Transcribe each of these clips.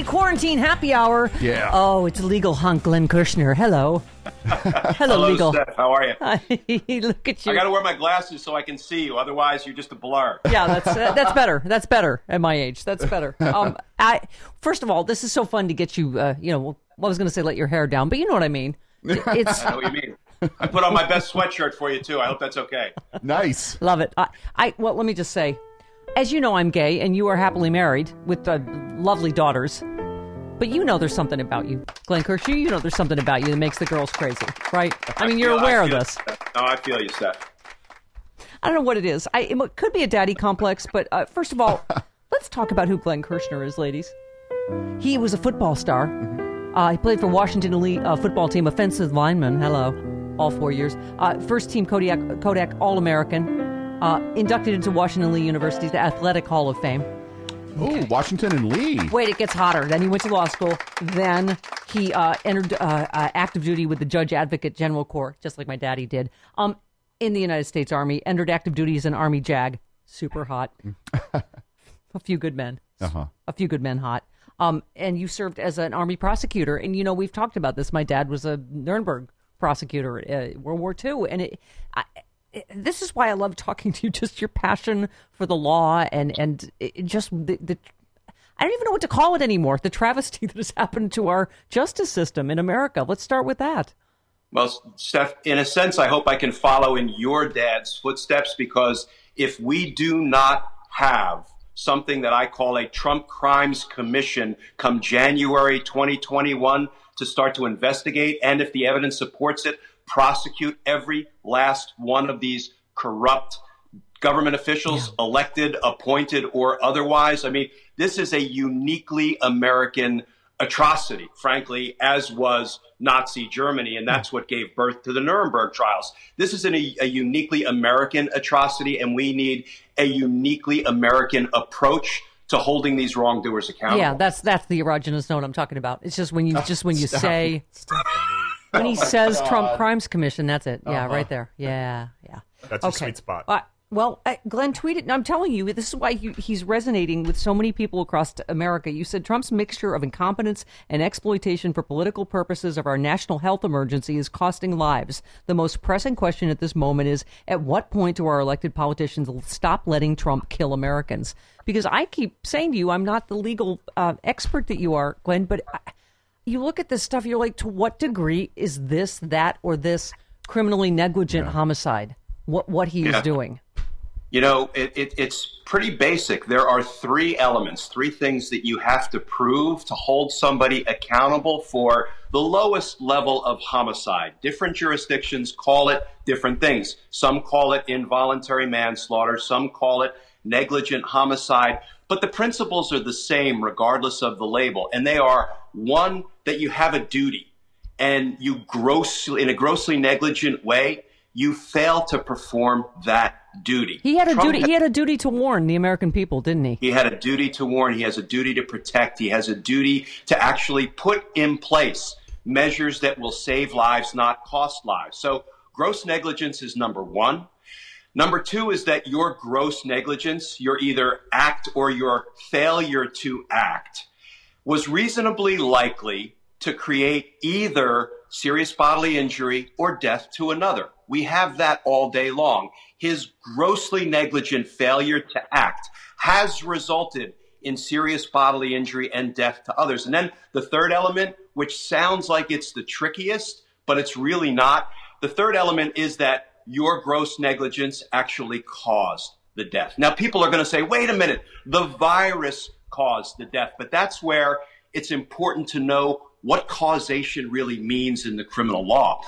Happy quarantine happy hour. Yeah. Oh, it's legal hunk Glenn Kirshner. Hello. Hello, Hello, legal. Steph. How are you? Look at you. I got to wear my glasses so I can see you. Otherwise, you're just a blur. yeah, that's uh, that's better. That's better at my age. That's better. Um, I first of all, this is so fun to get you. Uh, you know, well, I was going to say let your hair down, but you know what I mean. It's I know what you mean. I put on my best sweatshirt for you too. I hope that's okay. Nice. love it. I, I well, let me just say, as you know, I'm gay, and you are happily married with uh, lovely daughters. But you know there's something about you, Glenn Kirshner. You know there's something about you that makes the girls crazy, right? I mean, you're feel- aware of this. No, I feel you, Steph. I don't know what it is. I, it could be a daddy complex, but uh, first of all, let's talk about who Glenn Kirshner is, ladies. He was a football star. Uh, he played for Washington and Lee uh, football team, offensive lineman. Hello, all four years. Uh, first team Kodak, Kodak All American. Uh, inducted into Washington Lee University's Athletic Hall of Fame. Ooh, Washington and Lee. Wait, it gets hotter. Then he went to law school. Then he uh, entered uh, uh, active duty with the Judge Advocate General Corps, just like my daddy did. Um, in the United States Army, entered active duty as an Army JAG. Super hot. a few good men. Uh-huh. A few good men hot. Um, and you served as an Army prosecutor. And, you know, we've talked about this. My dad was a Nuremberg prosecutor, uh, World War II. And it, I, it, this is why I love talking to you, just your passion for the law and, and just the, the I don't even know what to call it anymore. The travesty that has happened to our justice system in America. Let's start with that. Well, Steph, in a sense, I hope I can follow in your dad's footsteps because if we do not have something that I call a Trump Crimes Commission come January 2021 to start to investigate, and if the evidence supports it, prosecute every last one of these corrupt government officials, elected, appointed, or otherwise. I mean, this is a uniquely American atrocity, frankly, as was Nazi Germany, and that's what gave birth to the Nuremberg trials. This is an, a, uniquely American atrocity, and we need a uniquely American approach to holding these wrongdoers accountable. Yeah, that's that's the erogenous zone I'm talking about. It's just when you just when you Stop. say when he says Trump Crimes Commission, that's it. Yeah, Uh-huh. right there. Yeah, yeah. That's a sweet spot. Uh, well, uh, Glenn tweeted, and I'm telling you, this is why he, he's resonating with so many people across America. You said Trump's mixture of incompetence and exploitation for political purposes of our national health emergency is costing lives. The most pressing question at this moment is at what point do our elected politicians stop letting Trump kill Americans? Because I keep saying to you, I'm not the legal uh, expert that you are, Glenn, but I, you look at this stuff, you're like, to what degree is this, that, or this criminally negligent homicide? What what he is Yeah. doing? You know, it, it, it's pretty basic. There are three elements, three things that you have to prove to hold somebody accountable for the lowest level of homicide. Different jurisdictions call it different things. Some call it involuntary manslaughter, some call it negligent homicide. But the principles are the same regardless of the label. And they are one, that you have a duty and you grossly, in a grossly negligent way, you fail to perform that duty. He had a Trump duty. He had a duty to warn the American people, didn't he? he had a duty to warn. He has a duty to protect. He has a duty to actually put in place measures that will save lives, not cost lives. So gross negligence is number one. Number two is that your gross negligence, your either act or your failure to act, was reasonably likely to create either serious bodily injury or death to another. We have that all day long. His grossly negligent failure to act has resulted in serious bodily injury and death to others. And then the third element, which sounds like it's the trickiest, but it's really not. The third element is that your gross negligence actually caused the death. Now, people are going to say, wait a minute, the virus caused the death. But that's where it's important to know what causation really means in the criminal law.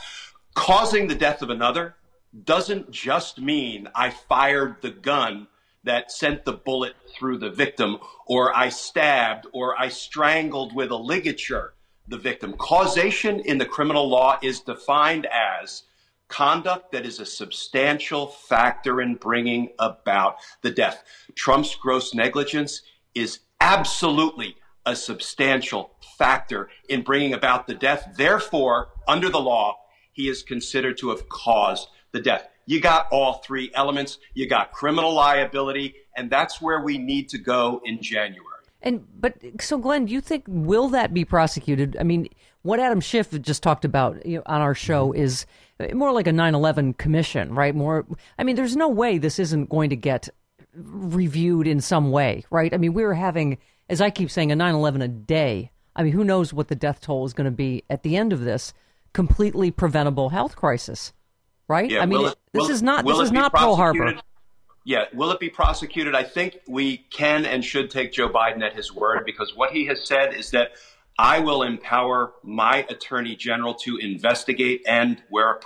Causing the death of another doesn't just mean I fired the gun that sent the bullet through the victim, or I stabbed, or I strangled with a ligature the victim. Causation in the criminal law is defined as conduct that is a substantial factor in bringing about the death. Trump's gross negligence is absolutely a substantial factor in bringing about the death. Therefore, under the law, he is considered to have caused the death. You got all three elements. You got criminal liability, and that's where we need to go in January. And but so, Glenn, do you think will that be prosecuted? I mean, what Adam Schiff just talked about you know, on our show is more like a 9/11 commission, right? More. I mean, there's no way this isn't going to get reviewed in some way, right? I mean, we're having, as I keep saying, a 9/11 a day. I mean, who knows what the death toll is going to be at the end of this completely preventable health crisis, right? Yeah, I mean, it, this will, is not this is not Pearl Harbor. Yeah, will it be prosecuted? I think we can and should take Joe Biden at his word because what he has said is that I will empower my attorney general to investigate and, where,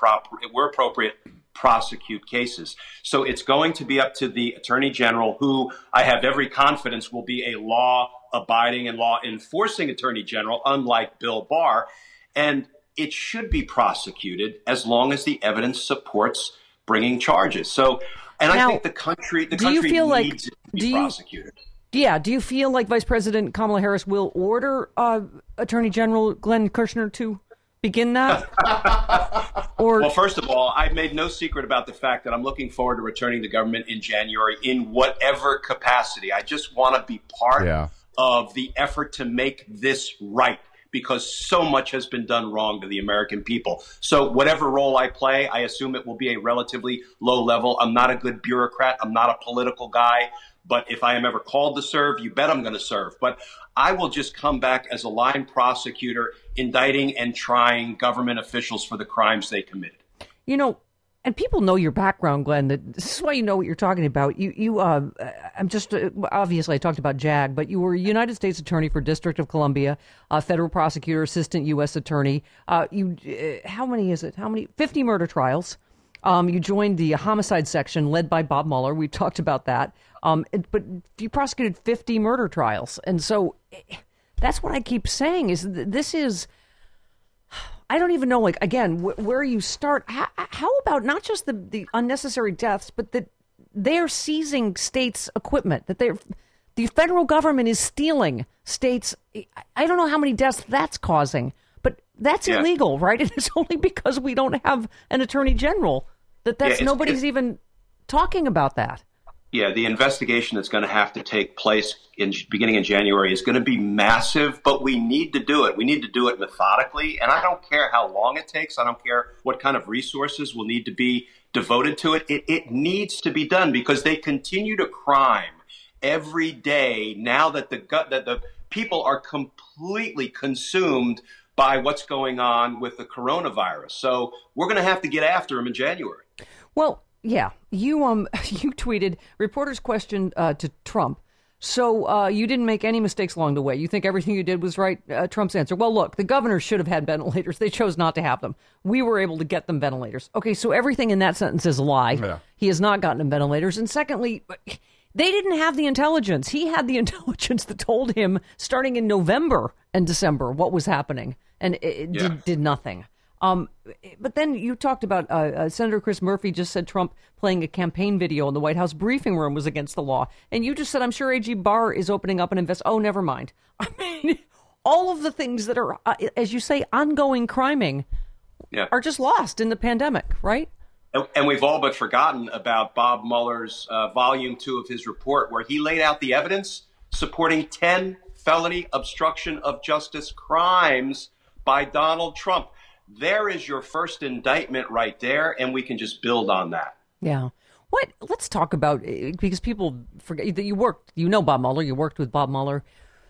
where appropriate, prosecute cases. So it's going to be up to the attorney general, who I have every confidence will be a law abiding and law enforcing attorney general, unlike Bill Barr. And it should be prosecuted as long as the evidence supports bringing charges. So, and now, I think the country, the country needs like, to be prosecuted. You, yeah. Do you feel like Vice President Kamala Harris will order uh, Attorney General Glenn Kirshner to begin that? or well, first of all, I've made no secret about the fact that I'm looking forward to returning to government in January in whatever capacity. I just want to be part yeah. of the effort to make this right because so much has been done wrong to the American people. So, whatever role I play, I assume it will be a relatively low level. I'm not a good bureaucrat. I'm not a political guy. But if I am ever called to serve, you bet I'm going to serve. But I will just come back as a line prosecutor, indicting and trying government officials for the crimes they committed. You know, and people know your background, Glenn. This is why you know what you're talking about. You, you. Uh, I'm just uh, obviously I talked about JAG, but you were United States Attorney for District of Columbia, a federal prosecutor, assistant U.S. Attorney. Uh, you, uh, how many is it? How many? Fifty murder trials. Um, you joined the homicide section led by Bob Mueller. We talked about that. Um, but you prosecuted 50 murder trials. And so eh, that's what I keep saying is this is, I don't even know, like, again, wh- where you start. How, how, about not just the, the unnecessary deaths, but that they're seizing states' equipment, that they're, the federal government is stealing states. I don't know how many deaths that's causing, but that's yeah. illegal, right? And it's only because we don't have an attorney general that that's yeah, nobody's it's, even talking about that. Yeah, the investigation that's going to have to take place in beginning in January is going to be massive, but we need to do it. We need to do it methodically, and I don't care how long it takes. I don't care what kind of resources will need to be devoted to it. It, it needs to be done because they continue to crime every day now that the that the people are completely consumed by what's going on with the coronavirus. So we're going to have to get after them in January. Well, yeah, you um you tweeted reporters questioned uh, to Trump. So uh, you didn't make any mistakes along the way. You think everything you did was right? Uh, Trump's answer. Well, look, the governor should have had ventilators. They chose not to have them. We were able to get them ventilators. Okay, so everything in that sentence is a lie. Yeah. He has not gotten them ventilators. And secondly, they didn't have the intelligence. He had the intelligence that told him starting in November and December what was happening, and it, yeah. did, did nothing. Um, but then you talked about uh, uh, Senator Chris Murphy just said Trump playing a campaign video in the White House briefing room was against the law, and you just said I'm sure AG Barr is opening up an invest. Oh, never mind. I mean, all of the things that are, uh, as you say, ongoing criming, yeah. are just lost in the pandemic, right? And, and we've all but forgotten about Bob Mueller's uh, volume two of his report, where he laid out the evidence supporting 10 felony obstruction of justice crimes by Donald Trump. There is your first indictment right there, and we can just build on that. Yeah. What? Let's talk about because people forget that you worked. You know Bob Mueller. You worked with Bob Mueller.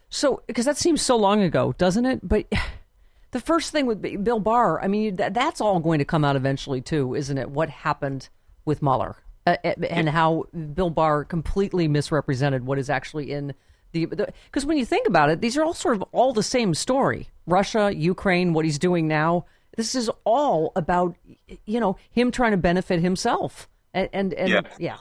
So because that seems so long ago, doesn't it? But the first thing with Bill Barr, I mean, that, that's all going to come out eventually too, isn't it? What happened with Mueller uh, and how Bill Barr completely misrepresented what is actually in the because when you think about it, these are all sort of all the same story. Russia, Ukraine, what he's doing now. This is all about you know him trying to benefit himself and and, and yeah. yeah.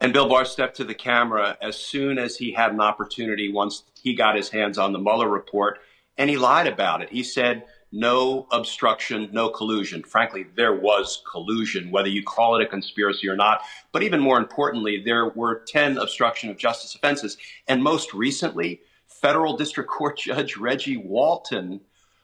And Bill Barr stepped to the camera as soon as he had an opportunity once he got his hands on the Mueller report, and he lied about it. He said, no obstruction, no collusion. Frankly, there was collusion, whether you call it a conspiracy or not. But even more importantly, there were 10 obstruction of justice offenses. And most recently, federal district court judge Reggie Walton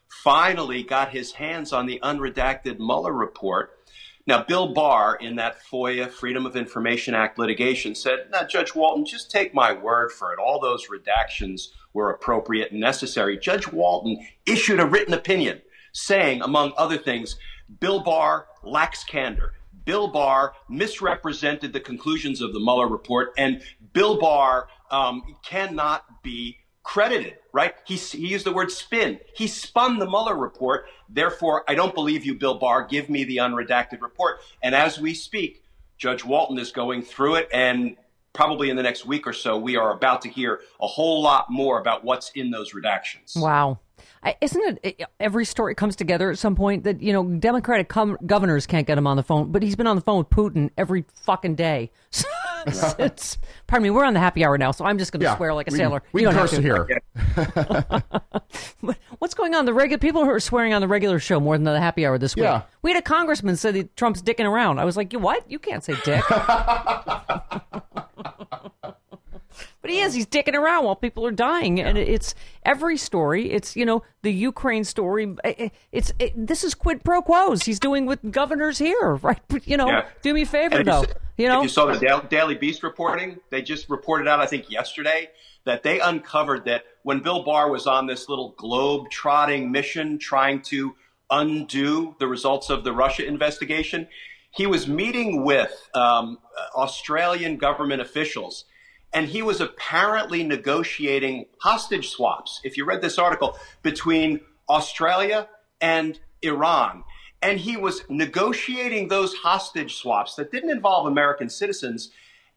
finally got his hands on the unredacted Mueller report now, Bill Barr, in that FOIA, Freedom of Information Act litigation, said, now, Judge Walton, just take my word for it. All those redactions were appropriate and necessary. Judge Walton issued a written opinion saying, among other things, Bill Barr lacks candor. Bill Barr misrepresented the conclusions of the Mueller report, and Bill Barr um, cannot be credited, right? He, he used the word spin. He spun the Mueller report. Therefore, I don't believe you, Bill Barr. Give me the unredacted report. And as we speak, Judge Walton is going through it. And probably in the next week or so, we are about to hear a whole lot more about what's in those redactions. Wow. Isn't it every story comes together at some point that, you know, Democratic com- governors can't get him on the phone, but he's been on the phone with Putin every fucking day. it's, pardon me, we're on the happy hour now, so I'm just going to yeah, swear like a we, sailor. We you don't curse have to. here. What's going on? The regular people who are swearing on the regular show more than the happy hour this week. Yeah. We had a congressman say that Trump's dicking around. I was like, you what? You can't say dick. But he is. He's dicking around while people are dying, yeah. and it's every story. It's you know the Ukraine story. It's it, this is quid pro quos. He's doing with governors here, right? You know, yeah. do me a favor though. You, you know, if you saw the Daily Beast reporting, they just reported out, I think yesterday, that they uncovered that when Bill Barr was on this little globe trotting mission trying to undo the results of the Russia investigation, he was meeting with um, Australian government officials and he was apparently negotiating hostage swaps, if you read this article, between Australia and Iran. And he was negotiating those hostage swaps that didn't involve American citizens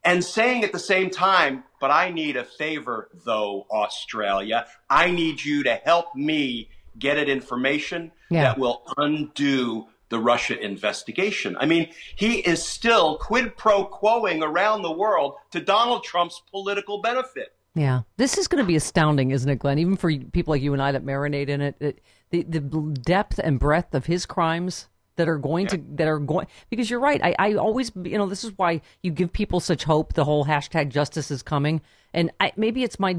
and saying at the same time, but I need a favor, though, Australia. I need you to help me get at information yeah. that will undo the Russia investigation. I mean, he is still quid pro quoing around the world to Donald Trump's political benefit. Yeah, this is going to be astounding, isn't it, Glenn? Even for people like you and I that marinate in it, it the the depth and breadth of his crimes that are going yeah. to that are going because you're right. I, I always you know this is why you give people such hope. The whole hashtag justice is coming, and I, maybe it's my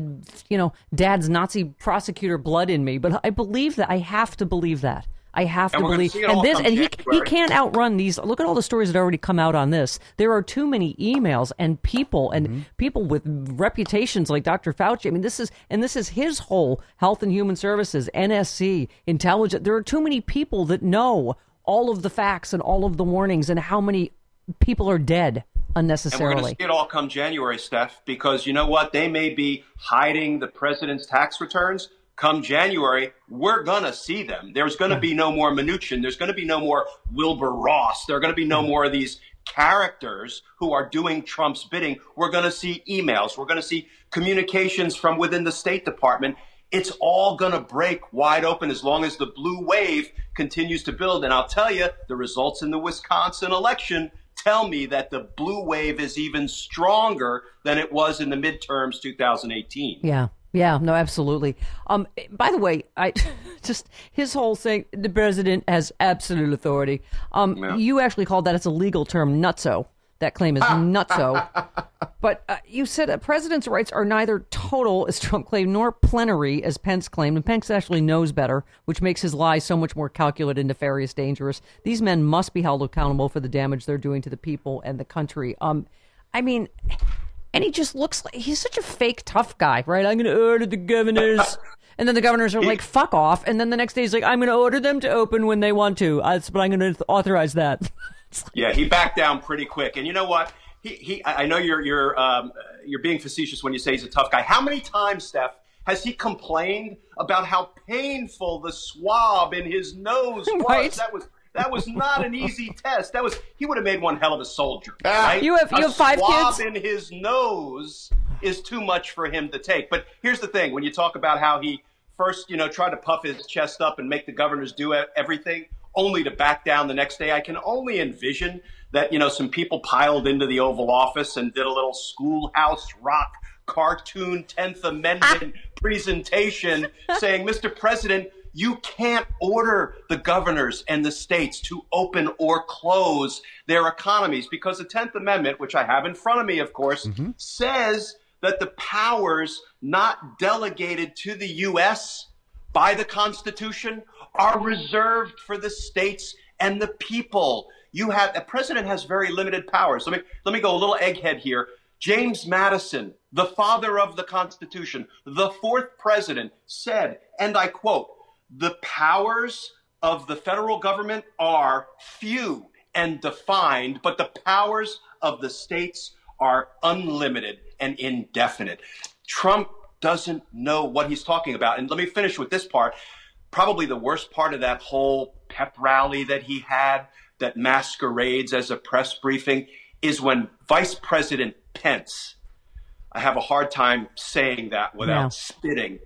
you know dad's Nazi prosecutor blood in me, but I believe that I have to believe that I have and to believe. And this, and he he can't outrun these. Look at all the stories that already come out on this. There are too many emails and people and mm-hmm. people with reputations like Dr. Fauci. I mean, this is and this is his whole Health and Human Services, NSC, intelligence. There are too many people that know all of the facts and all of the warnings and how many people are dead unnecessarily. And we're going to see it all come January, Steph, because you know what? They may be hiding the president's tax returns, come January, we're going to see them. There's going to be no more Mnuchin. There's going to be no more Wilbur Ross. There are going to be no more of these characters who are doing Trump's bidding. We're going to see emails. We're going to see communications from within the State Department. It's all going to break wide open as long as the blue wave continues to build. And I'll tell you, the results in the Wisconsin election tell me that the blue wave is even stronger than it was in the midterms 2018. Yeah. Yeah, no, absolutely. Um, by the way, I just his whole thing. The president has absolute authority. Um, yeah. you actually called that as a legal term, nutso. That claim is nutso. But uh, you said a president's rights are neither total, as Trump claimed, nor plenary, as Pence claimed. And Pence actually knows better, which makes his lies so much more calculated, nefarious, dangerous. These men must be held accountable for the damage they're doing to the people and the country. Um, I mean, and he just looks like he's such a fake tough guy, right? I'm going to order the governors. And then the governors are like, fuck off. And then the next day he's like, I'm going to order them to open when they want to. That's, but I'm going to authorize that. Yeah, he backed down pretty quick. And you know what? He, he I know you're you're um, you're being facetious when you say he's a tough guy. How many times, Steph, has he complained about how painful the swab in his nose was? Right. That was that was not an easy test. That was he would have made one hell of a soldier. Ah. Right? You have- you A have five swab kids? in his nose is too much for him to take. But here's the thing: when you talk about how he first, you know, tried to puff his chest up and make the governors do everything, only to back down the next day, I can only envision that you know some people piled into the Oval Office and did a little schoolhouse rock cartoon Tenth Amendment presentation saying, "Mr. President." You can't order the governors and the states to open or close their economies because the 10th Amendment, which I have in front of me, of course, mm-hmm. says that the powers not delegated to the U.S. by the Constitution are reserved for the states and the people. You have a president has very limited powers. Let me let me go a little egghead here. James Madison, the father of the Constitution, the fourth president, said, and I quote, the powers of the federal government are few and defined, but the powers of the states are unlimited and indefinite. Trump doesn't know what he's talking about. And let me finish with this part. Probably the worst part of that whole pep rally that he had that masquerades as a press briefing is when Vice President Pence, I have a hard time saying that without Yeah. spitting,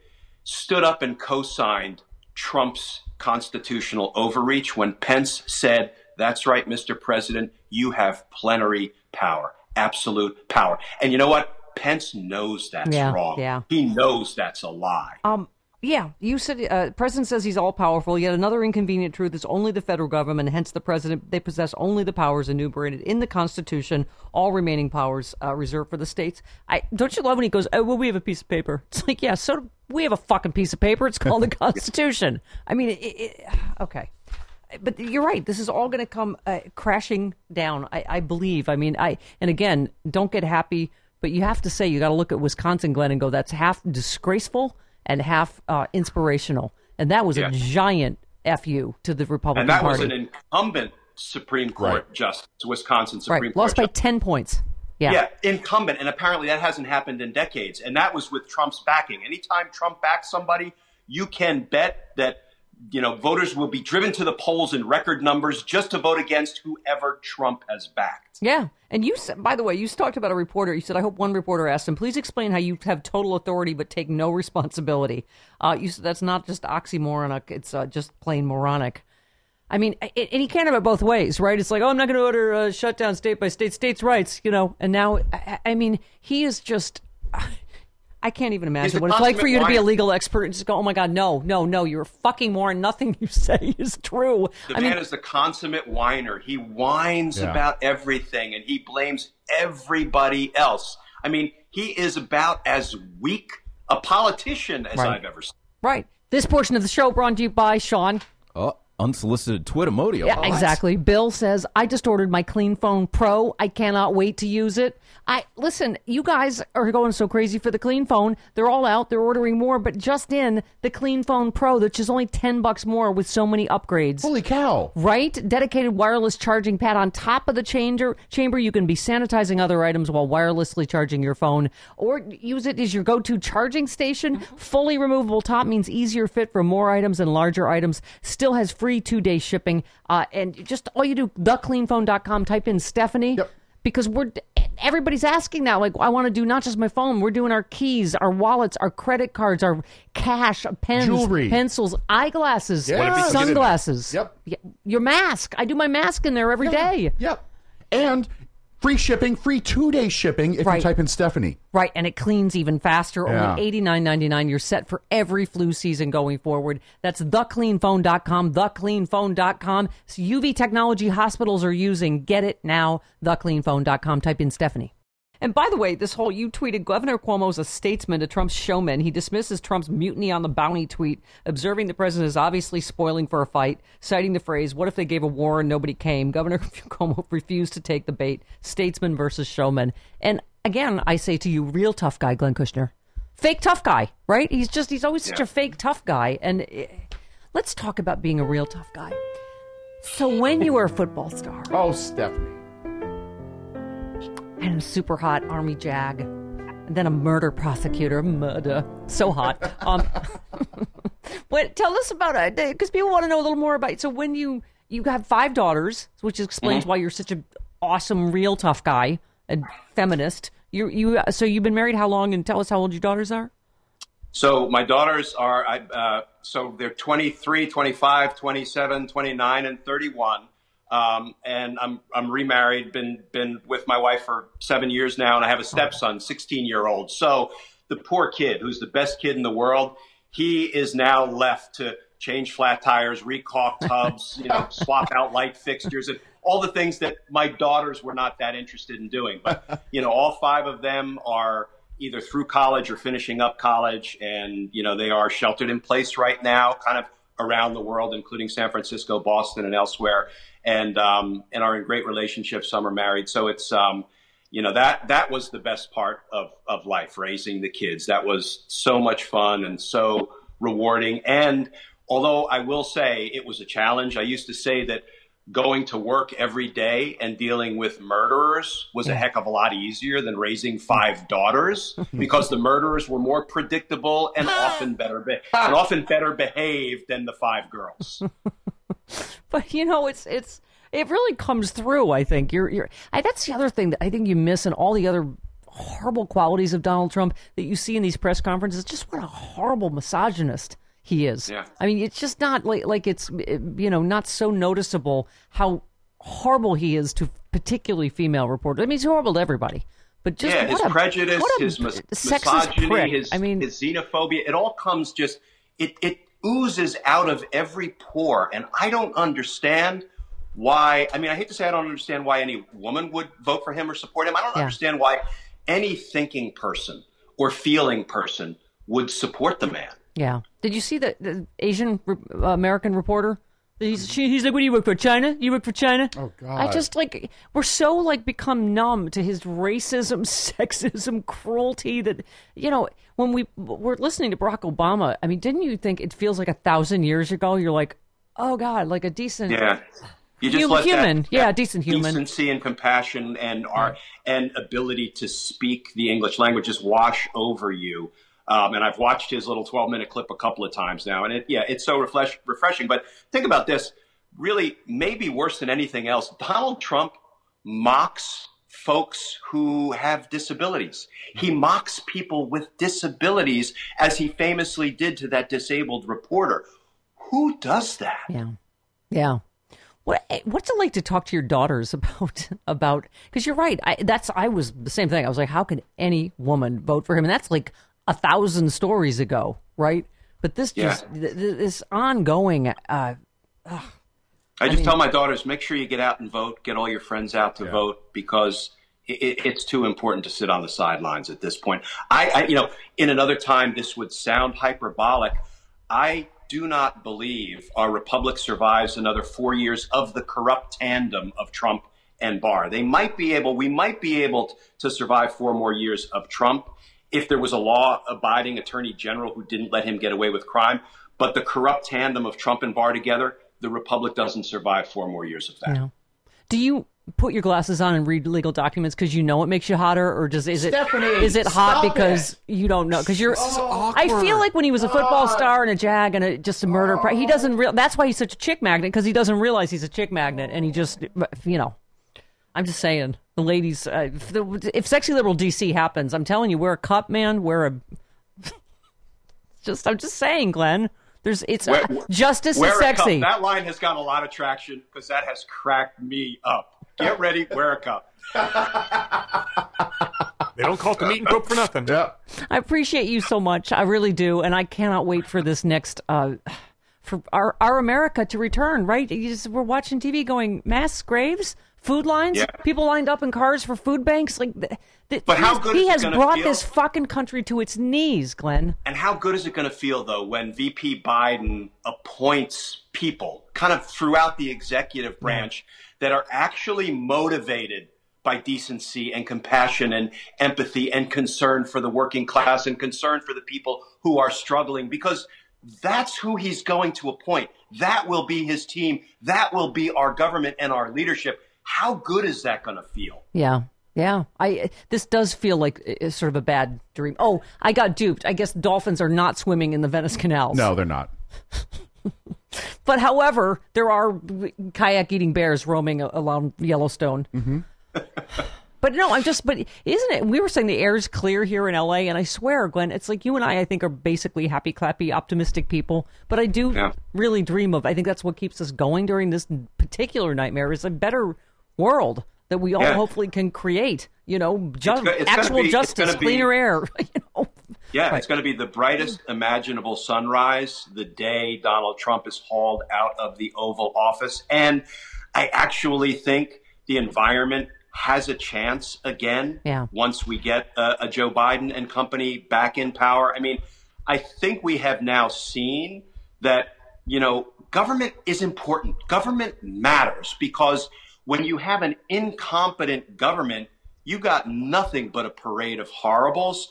stood up and co signed Trump's constitutional overreach when Pence said, That's right, Mr. President, you have plenary power, absolute power. And you know what? Pence knows that's Yeah, wrong. yeah. He knows that's a lie. Um, yeah, you said uh, president says he's all powerful. Yet another inconvenient truth is only the federal government, hence the president. They possess only the powers enumerated in the Constitution. All remaining powers uh, reserved for the states. I don't you love when he goes, "Oh, well, we have a piece of paper." It's like, yeah, so we have a fucking piece of paper. It's called the Constitution. I mean, it, it, okay. But you're right. This is all going to come uh, crashing down. I, I believe. I mean, I and again, don't get happy. But you have to say you got to look at Wisconsin, Glenn, and go. That's half disgraceful and half uh, inspirational. And that was Yeah. a giant fu to the Republican And that Party. was an incumbent Supreme Court Right. justice, Wisconsin Supreme right, Court lost by justice. ten points. Yeah. Yeah, incumbent, and apparently that hasn't happened in decades, and that was with Trump's backing. Anytime Trump backs somebody, you can bet that you know voters will be driven to the polls in record numbers just to vote against whoever Trump has backed. Yeah. And you said, by the way, you talked about a reporter. You said, I hope one reporter asked him, please explain how you have total authority but take no responsibility. Uh, you said that's not just oxymoronic, it's uh, just plain moronic. I mean, a- and he can't have it both ways, right? It's like, oh, I'm not going to order uh, a shutdown state by state, states' rights, you know. And now, I, I mean, he is just. I can't even imagine what it's like for consummate you to be a legal expert and just go, oh my God, no, no, no, you're a fucking moron. Nothing you say is true. The I man mean, is the consummate whiner. He whines Yeah. about everything, and he blames everybody else. I mean, he is about as weak a politician as Right. I've ever seen. right. This portion of the show brought to you by Sean. Oh, unsolicited Twittermodio. Yeah, What? exactly. Bill says, I just ordered my Clean Phone Pro. I cannot wait to use it. I listen, you guys are going so crazy for the Clean Phone. They're all out. They're ordering more, but just in the Clean Phone Pro, which is only 10 bucks more with so many upgrades. Holy cow. Right? Dedicated wireless charging pad on top of the changer, chamber. You can be sanitizing other items while wirelessly charging your phone or use it as your go to charging station. Mm-hmm. Fully removable top means easier fit for more items and larger items. Still has free two day shipping. Uh, and just all you do, thecleanphone.com, type in Stephanie. Yep. Because we're everybody's asking now. Like, I want to do not just my phone. We're doing our keys, our wallets, our credit cards, our cash, pens, Jewelry. pencils, eyeglasses, Yeah. What if you forget it? sunglasses. Yep. Your mask. I do my mask in there every day. Yep. And Free shipping, free two day shipping if Right. you type in Stephanie. Right, and it cleans even faster. Yeah. Only eighty nine ninety nine. You're set for every flu season going forward. That's thecleanphone.com, thecleanphone.com. It's UV technology hospitals are using. Get it now, thecleanphone.com. Type in Stephanie. And by the way, this whole you tweeted Governor Cuomo's a statesman to Trump's showman. He dismisses Trump's mutiny on the bounty tweet, observing the president is obviously spoiling for a fight, citing the phrase, What if they gave a war and nobody came? Governor Cuomo refused to take the bait. Statesman versus showman. And again, I say to you, real tough guy, Glenn Kirshner. Fake tough guy, right? He's just, he's always such a fake tough guy. And eh, let's talk about being a real tough guy. So when you were a football star, Oh, Stephanie. And a super hot army jag, and then a murder prosecutor, murder, so hot. Um, but tell us about it because people want to know a little more about. it. So when you you have five daughters, which explains why you're such an awesome, real tough guy and feminist. You you so you've been married how long? And tell us how old your daughters are. So my daughters are, I, uh, so they're 23, 25, 27, 29, and 31. Um, and I'm, I'm remarried, been, been with my wife for seven years now, and I have a stepson, 16 year old. So the poor kid, who's the best kid in the world, he is now left to change flat tires, recaulk tubs, you know, swap out light fixtures, and all the things that my daughters were not that interested in doing. But, you know, all five of them are either through college or finishing up college. And, you know, they are sheltered in place right now, kind of around the world, including San Francisco, Boston, and elsewhere, and, um, and are in great relationships. Some are married. So it's, um, you know, that, that was the best part of, of life, raising the kids. That was so much fun and so rewarding. And although I will say it was a challenge, I used to say that going to work every day and dealing with murderers was a heck of a lot easier than raising five daughters because the murderers were more predictable and often better be- and often better behaved than the five girls. But you know, it's it's it really comes through. I think you're you're. I, that's the other thing that I think you miss in all the other horrible qualities of Donald Trump that you see in these press conferences. Just what a horrible misogynist he is. Yeah. I mean, it's just not like like it's you know not so noticeable how horrible he is to particularly female reporters. I mean, he's horrible to everybody. But just yeah, what his a, prejudice, what a his mis- sexist misogyny, prick. his, I mean, his xenophobia, it all comes just it it oozes out of every pore, and I don't understand why. I mean, I hate to say I don't understand why any woman would vote for him or support him. I don't Yeah. understand why any thinking person or feeling person would support the man. Yeah. Did you see the, the Asian re- uh, American reporter? He's she, he's like, "What do you work for? China? You work for China?" Oh, God. I just like we're so like become numb to his racism, sexism, cruelty that you know when we were listening to Barack Obama. I mean, didn't you think it feels like a thousand years ago? You're like, "Oh God, like a decent." Yeah. You just Hum- let that- human. that Yeah, decent human. decency and compassion and our and ability to speak the English language just wash over you. Um, and I've watched his little 12 minute clip a couple of times now, and it, yeah, it's so refresh, refreshing. But think about this: really, maybe worse than anything else, Donald Trump mocks folks who have disabilities. He mocks people with disabilities, as he famously did to that disabled reporter. Who does that? Yeah, yeah. What what's it like to talk to your daughters about about? Because you're right. I, that's I was the same thing. I was like, how can any woman vote for him? And that's like a thousand stories ago, right? But this just th- th- this ongoing. Uh, I just tell my daughters, make sure you get out and vote. Get all your friends out to vote because it, it's too important to sit on the sidelines at this point. I, I, you know, in another time, this would sound hyperbolic. I do not believe our republic survives another four years of the corrupt tandem of Trump and Barr. They might be able, we might be able to survive four more years of Trump if there was a law abiding attorney general who didn't let him get away with crime. But the corrupt tandem of Trump and Barr together, the republic doesn't survive four more years of that. do you put your glasses on and read legal documents because you know it makes you hotter, or does is it Stephanie, is it hot stop because you don't know? Because you're. I feel like when he was a football star and a jag and a, just a murder, pri- he doesn't. Real, that's why he's such a chick magnet because he doesn't realize he's a chick magnet, and he just you know. I'm just saying, the ladies. Uh, if, the, if sexy liberal DC happens, I'm telling you, wear a cup, man. Wear a. just, I'm just saying, Glenn. There's, it's uh, Wear- justice Wear is sexy. That line has gotten a lot of traction because that has cracked me up. Get ready, wear a cup. They don't call it the meat and poke for nothing. Yep. I appreciate you so much. I really do, and I cannot wait for this next. Uh, for our our America to return, right? You just, we're watching TV, going mass graves, food lines, Yeah. people lined up in cars for food banks. Like, th- th- But how good he is it has brought feel? this fucking country to its knees, Glenn. And how good is it going to feel, though, when VP Biden appoints people kind of throughout the executive branch that are actually motivated by decency and compassion and empathy and concern for the working class and concern for the people who are struggling? Because that's who he's going to appoint. That will be his team. That will be our government and our leadership. How good is that going to feel? Yeah. Yeah, I this does feel like sort of a bad dream. Oh, I got duped. I guess dolphins are not swimming in the Venice canals. No, they're not. But however, there are kayak eating bears roaming along Yellowstone. Mm-hmm. but no, I'm just. But isn't it? We were saying the air is clear here in LA, and I swear, Glenn, it's like you and I. I think are basically happy, clappy, optimistic people. But I do Yeah. really dream of. I think that's what keeps us going during this particular nightmare. Is a better world that we all Yeah. hopefully can create. You know, ju- go- it's actual be- justice, be- cleaner air. you know. Yeah, Right. it's going to be the brightest imaginable sunrise the day Donald Trump is hauled out of the Oval Office. And I actually think the environment has a chance again Yeah. once we get a, a Joe Biden and company back in power. I mean, I think we have now seen that, you know, government is important. Government matters because when you have an incompetent government, you got nothing but a parade of horribles.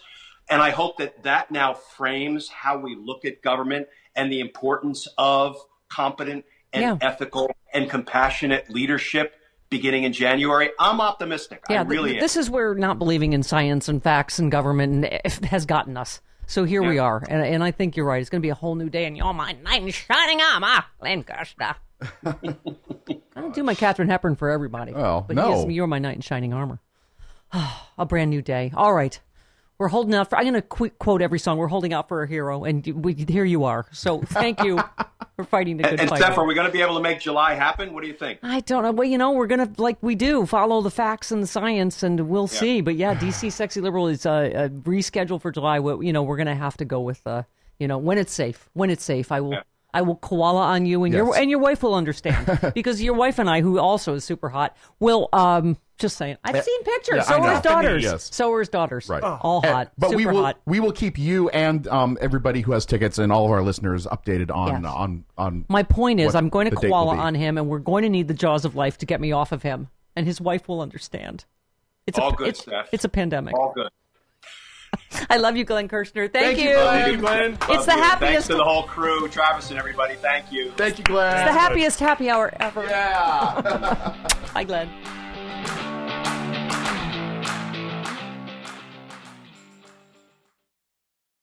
And I hope that that now frames how we look at government and the importance of competent and Yeah. ethical and compassionate leadership beginning in January. I'm optimistic. I Yeah, th- really am. this is where not believing in science and facts and government eh, has gotten us. So here we are, and, and I think you're right. It's going to be a whole new day in your mind. Knight in shining armor, ah, Lancaster. I don't do my Katharine Hepburn for everybody. Well, but no. yes, you're my knight in shining armor. a brand new day. All right. We're holding out for. I'm going to qu- quote every song. We're holding out for a hero, and we, here you are. So thank you for fighting the good and, and fight. Steph, are we going to be able to make July happen? What do you think? I don't know. Well, you know, we're gonna like we do follow the facts and the science, and we'll see. But yeah, DC Sexy Liberal is uh, uh, rescheduled for July. We, you know, we're gonna have to go with uh, you know, when it's safe. When it's safe, I will. Yeah. I will koala on you, and your and your wife will understand because your wife and I, who also is super hot, will. Um, just saying, I've seen pictures. yeah, so are his daughters. Yes. So are his daughters. Right. All And- hot. but super we will hot. we will keep you and um, everybody who has tickets and all of our listeners updated on Yes. on on. My point is, I'm going to the date will koala on him, and we're going to need the jaws of life to get me off of him, and his wife will understand. It's All a, good, it's, Steph. it's a pandemic. All good. I love you, Glenn Kirshner. Thank, Thank you, you. Glenn. Thank you, Glenn. It's the you. Thanks happiest, to the whole crew, Travis and everybody. Thank you. Thank you, Glenn. It's the happiest happy hour ever. yeah. Hi, Glenn.